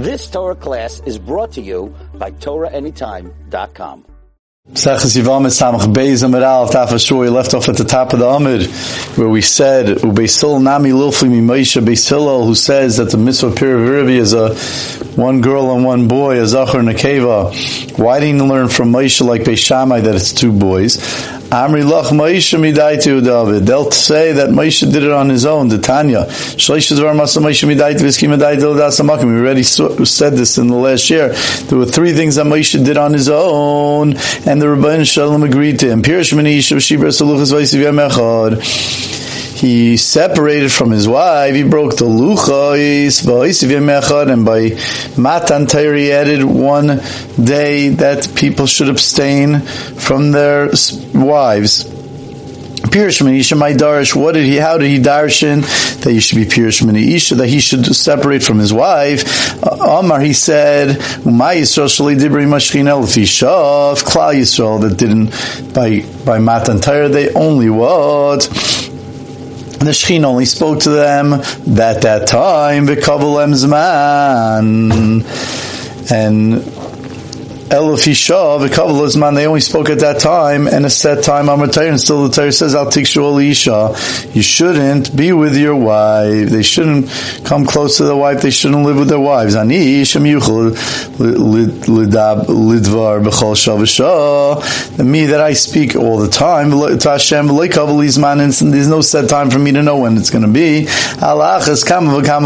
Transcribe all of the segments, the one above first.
This Torah class is brought to you by TorahAnytime.com. Sechus Yivamis Samach Beis We left off at the top of the Amid where we said Ubeisil Nami Hillel who says that the mitzvah Pirav is a one girl and one boy, a Zachar and a Keva. Why didn't you learn from Moshe like Beis Shammai that it's two boys? Amri Lach Moshe Midaitu David. They'll say that Moshe did it on his own. The Tanya. We already said this in the last year. There were three things that Moshe did on his own, and the Rabban Shalom agreed to him. Pirish he separated from his wife, he broke the luchos, and by matan he added one day that people should abstain from their wives. Pirishman Isha my darish. What did he? How did he darshan that you should be Pirishman Isha? That he should separate from his wife. Uh, Omar he said, "Umay Yisrael shali dibri mashchin elf Ishav Klal Yisrael that didn't by by Matan Torah they only what." The Shechin only spoke to them at that time, v'kavolem zman, and Elif Isha, the man, they only spoke at that time and a set time on a tier. and still the Torah says, Al Tikshu Isha, you shouldn't be with your wife. They shouldn't come close to their wife. They shouldn't live with their wives. Ani Isha Lidvar B'chol Shavasha. The me that I speak all the time, there's no set time for me to know when it's going to be. Allah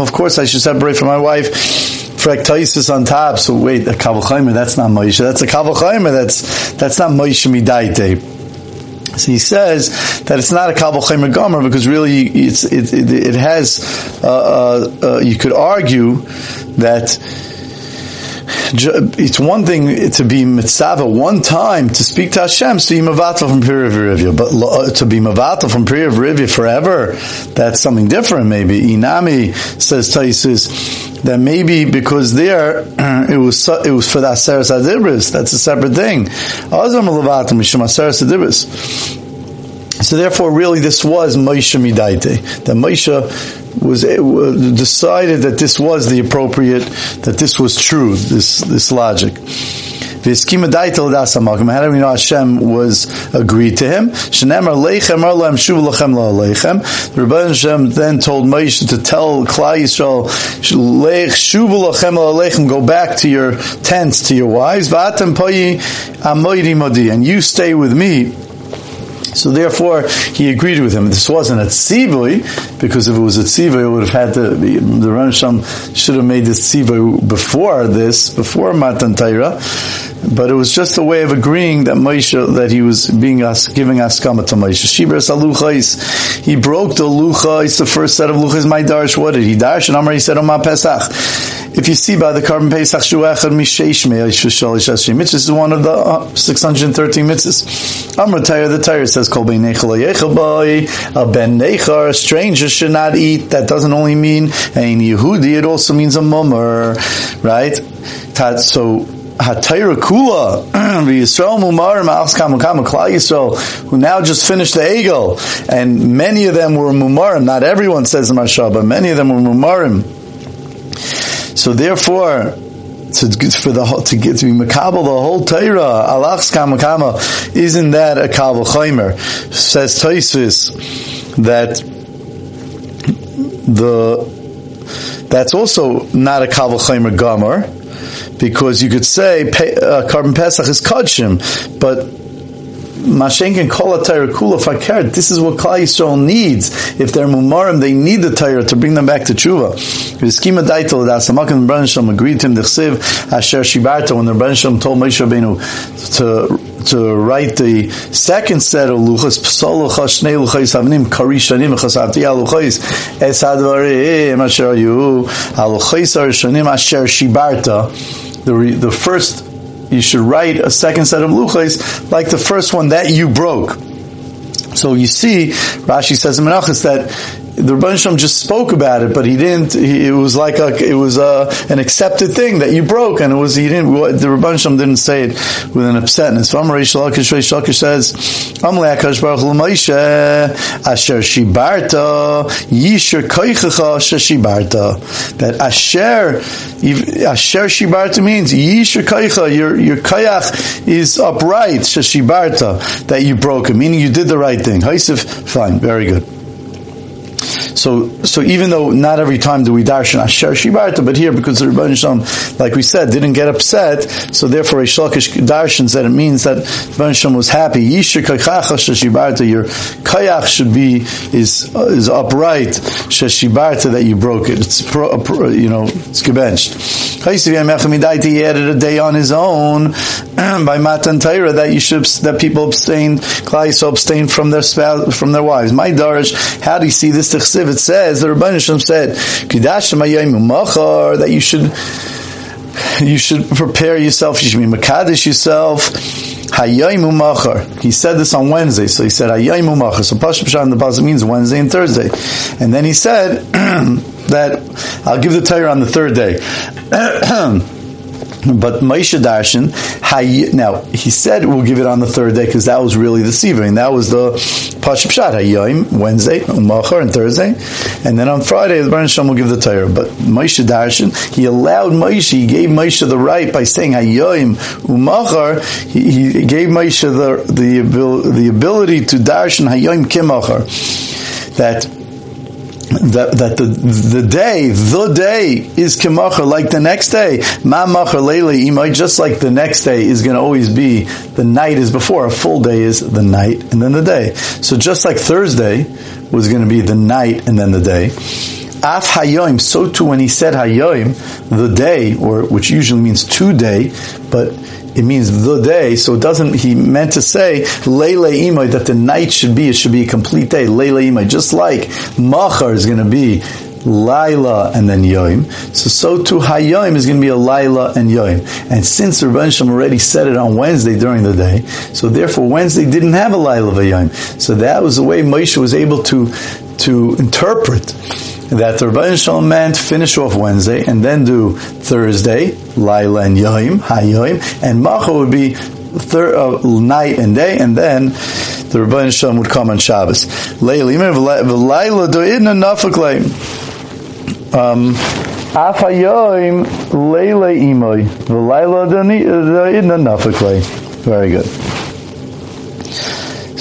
of course I should separate from my wife Fraktaisis on top. So wait, a Kavachaimer, that's not Moshe. That's a Kavachaimer. That's that's not Moshe Midaite. So he says that it's not a kabel gomer because really it, it has. Uh, uh, uh, you could argue that it's one thing to be mitzvah one time to speak to Hashem, so you from Piriv Rivya, but uh, to be mavatal from Piriv Rivya forever, that's something different. Maybe Inami says Taisus that maybe because there it was it was for the Aseres Adibris. That's a separate thing. So therefore, really, this was Moshe Midaite. That Moshe was decided that this was the appropriate, that this was true, this this logic. How do we know Hashem was agreed to him? The Hashem then told Moshe to tell Klal Yisrael, go back to your tents, to your wives, and you stay with me so therefore, he agreed with him. This wasn't a tzivui, because if it was a tzivui, it would have had to, the, the Ransham should have made this tzivui before this, before Matan Torah, but it was just a way of agreeing that Moshe, that he was being us, giving askama to Moshe. Aluchais, he broke the luchais, the first set of luchais, my darsh, what did he darsh? And Amar, he said, Omar Pesach. If you see by the carbon Pesach Shuachad Misheish Shalish Hashim mitzvahs is one of the uh, 613 mitzvahs. Amr Tayyar, the Tayyar says, Kol Ben Nechel a Ben Nechar, a stranger should not eat. That doesn't only mean a Yehudi, it also means a mummer, right? So, Hatayra Kula, Yisrael Mumar, Ma'as Kamakama, Klal Yisrael, who now just finished the Egel, and many of them were Mumarim, not everyone says Mashal, but many of them were Mumarim. So therefore, to, for the to get to be makabel the whole Torah, alachs kamakama, isn't that a kabel chaimer? Says Taisus that the that's also not a kabel chaimer gomer because you could say uh, carbon pesach is kodshim, but Mashenkin kol kula fakert. This is what Klal Yisrael needs. If they're mumarim, they need the Torah to bring them back to tshuva. V'skima daitel das Hamakan Rebbeinu agreed to him the chsiv asher shibarta when the Rebbeinu told Moshe Rabbeinu to to write the second set of luchas psal luchas shnei luchas havnim karishanim chasati aluchas es advarim asher yu aluchas arishanim asher shibarta the the first you should write a second set of luchos like the first one that you broke. So you see, Rashi says in Menachos that the Rebbeinu Shalom just spoke about it, but he didn't. He, it was like a, it was a, an accepted thing that you broke, and it was he didn't. The Rebbeinu Shalom didn't say it with an upsetness. So Amar Reish Lakish says, "Amle Akash Baruch L'Moshe Asher Shibarta Yisher Koichacha Sheshibarta." That Asher Asher Shibarta means Yisher Koicha. Your your koyach is upright Sheshibarta that you broke it, meaning you did the right thing. Haisif, fine, very good. So, so even though not every time do we darshan asher shibarta, but here because the Rebbeinu Shalom, like we said, didn't get upset, so therefore a shalkish darshan said it means that Rebbeinu Shalom was happy. Yishir shibarta, your kayach should be is is upright shibarta that you broke it. It's pro, pro, you know it's gebenched. He added a day on his own by matan Torah that you should that people abstain, klai abstain from their spouse, from their wives. My darish, how do you see this? Chsiv, it says the Rebbeinu Shem said that you should you should prepare yourself. You should be makadosh yourself. He said this on Wednesday, so he said Hayayim Umachar. So Pashup in the Pasuk means Wednesday and Thursday, and then he said that I'll give the Torah on the third day. But Moshe Darshan, now he said we'll give it on the third day because that was really the Siva, that was the Shat Hayyim Wednesday, Umachar, and Thursday, and then on Friday the Baruch Shem will give the Torah. But Moshe Darshan, he allowed Moshe, he gave Moshe the right by saying Hayyim Umachar, he, he gave Moshe the the, the ability to Darshan Hayyim Kimachar that that, that the, the day, the day is kemacher, like the next day. Ma macher leili imay, just like the next day is going to always be, the night is before, a full day is the night and then the day. So just like Thursday was going to be the night and then the day, Af hayoim, so too when he said hayoim, the day, or which usually means two day, but it means the day, so it doesn't, he meant to say, Leile Imai, that the night should be, it should be a complete day, Leile Imai, just like Machar is going to be Laila and then Yoim. So, so too Hayoim is going to be a Laila and Yoim. And since the Rebbe already said it on Wednesday during the day, so therefore Wednesday didn't have a Laila Yoim. So that was the way Moshe was able to, to interpret that the Rebbeinu Shalom meant finish off Wednesday and then do Thursday, Laila and Yoim, Hayoim, and Macha would be thir- uh, night and day, and then the Rebbeinu Shalom would come on Shabbos. Laila do'idna nafaklei. Um, Afayoim leila imoy. V'laila do'idna nafaklei. Very good.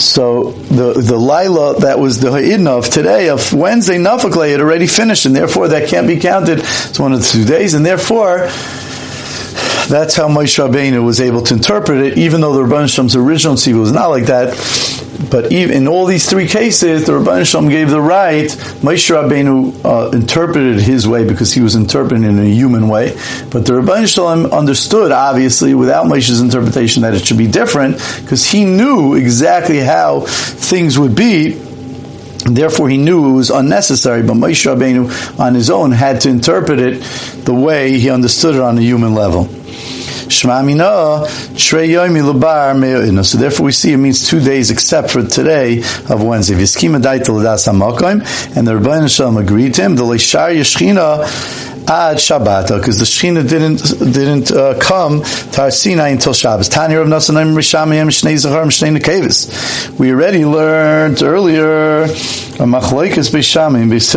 So the the Lila that was the Ha'idna of today of Wednesday Nafaklei had already finished, and therefore that can't be counted. It's one of the two days, and therefore that's how Moshe Rabbeinu was able to interpret it, even though the Rabban Shem's original tzibah was not like that. But in all these three cases, the Rabban Shem gave the right. Moshe Rabbeinu uh, interpreted his way because he was interpreting in a human way. But the Rabban Shem understood, obviously, without Moshe's interpretation, that it should be different because he knew exactly how things would be Therefore, he knew it was unnecessary, but Moshe Rabbeinu, on his own, had to interpret it the way he understood it on a human level. So therefore we see it means two days except for today of Wednesday. And the Rabbi Shalom agreed to him, the Leishar Yeshchina ad Shabbat, because the Shechina didn't didn't uh, come to our Sinai until Shabbos. Tanya Nasanayim Rishamayim Shnei Zachar Shnei. We already learned earlier a Machlekes Beishamim Beis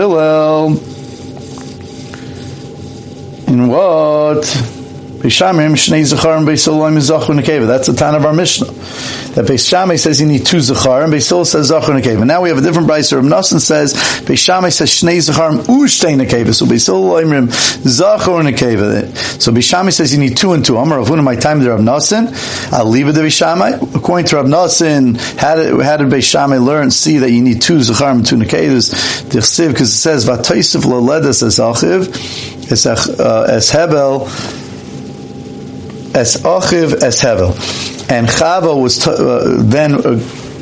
in what? Beishamim Shnei Zachar and Beisolim is Zachar Nekeva. That's the time of our Mishnah. That Beishamim says you need two Zachar and Beisol says Zachar Nekeva. Now we have a different Beiser. Rav Nassan says Beishamim says Shnei Zachar Ushtei Nekeva. So Beisol Oimrim Zachar Nekeva. So Beishamim says you need two and two. Amar Avuna my time to Rav Nassan. I'll leave it to Beishamim. According to Rav Nassan, how did, how did Beishamim learn, see that you need two Zachar and two Nekevas? Because it says Vataisiv Laledas as Achiv, as uh, Hebel, as Achiv as Hevel. And Chava was t- uh, then uh,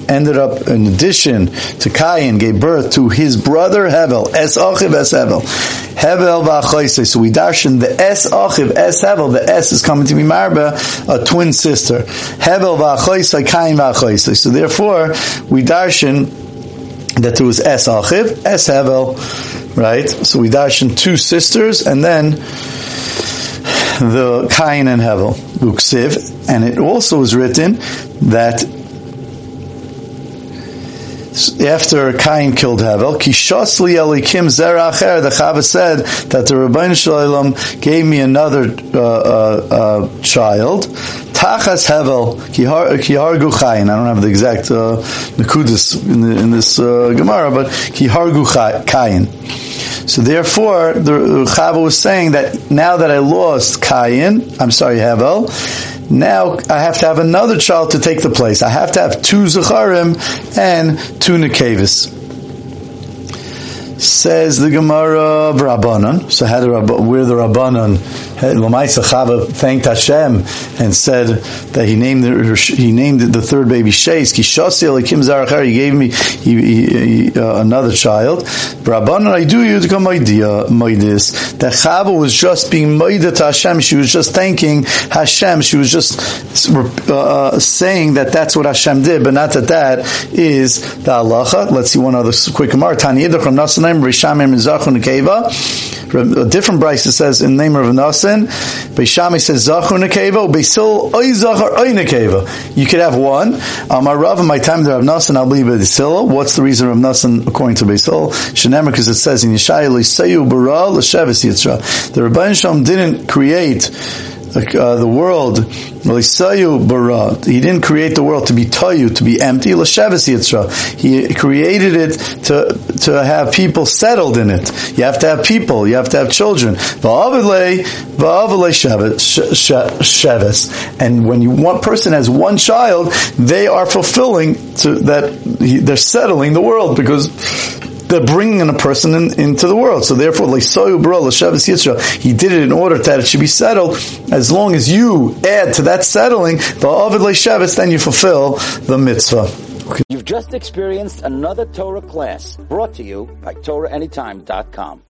ended up, in addition to Cain, gave birth to his brother Hevel, Es Achiv Es Hevel. Hevel v'achoise. So we darshan the Es Achiv Es Hevel. The S is coming to be Marba, a twin sister. Hevel v'achoise, Cain v'achoise. So therefore, we darshan that there was Es Achiv, Es Hevel, right? So we dash in two sisters, and then the Cain and Hevel, Uksiv, and it also is written that after Cain killed Hevel, Kishosli Elikim Zeracher, the Chava said that the Rabbeinu Shalom gave me another uh, uh, uh, child, Tachas Hevel Kihargu Chayin. I don't have the exact uh, in, in this uh, Gemara, but Kihargu Chayin. So therefore, the Chava was saying that now that I lost Kayin, I'm sorry, Hevel, now I have to have another child to take the place. I have to have two Zacharim and two Nekavis. Says the Gemara of Rabbanon. So how the where the Rabbanon Lamaisa Chava thanked Hashem and said that he named the, he named the third baby Sheis. Kishasi Elikim Zarachar. He gave me he, he, uh, another child. Rabbanon, I do you to come Moidis that Chava was just being Moida to Hashem. She was just thanking Hashem. She was just uh, uh, saying that that's what Hashem did, but not that that is the halacha. Let's see one other quick Gemara. Tani Yidach Rishamim Zachun Nekeva. A different Braisa says in the name of Nasan, Bishami says Zachur Nekeva, Beisil Oy Zachar Oy Nekeva. You could have one. Um, Rav, in my time there, Rav Nasan, I'll leave it What's the reason of Nasan according to Beisil? Shenemar, because it says in Yeshaya, Lisayu Bara, L'Sheves Yitzra. The Rabban Shalom didn't create uh, the world, he didn't create the world to be toyu, to be empty. He created it to to have people settled in it. You have to have people. You have to have children. And when you one person has one child, they are fulfilling to that they're settling the world because they're bringing in a person in, into the world. So therefore, he did it in order that it should be settled. As long as you add to that settling, the Ovid Leshavas, then you fulfill the mitzvah. You've just experienced another Torah class brought to you by TorahAnytime.com.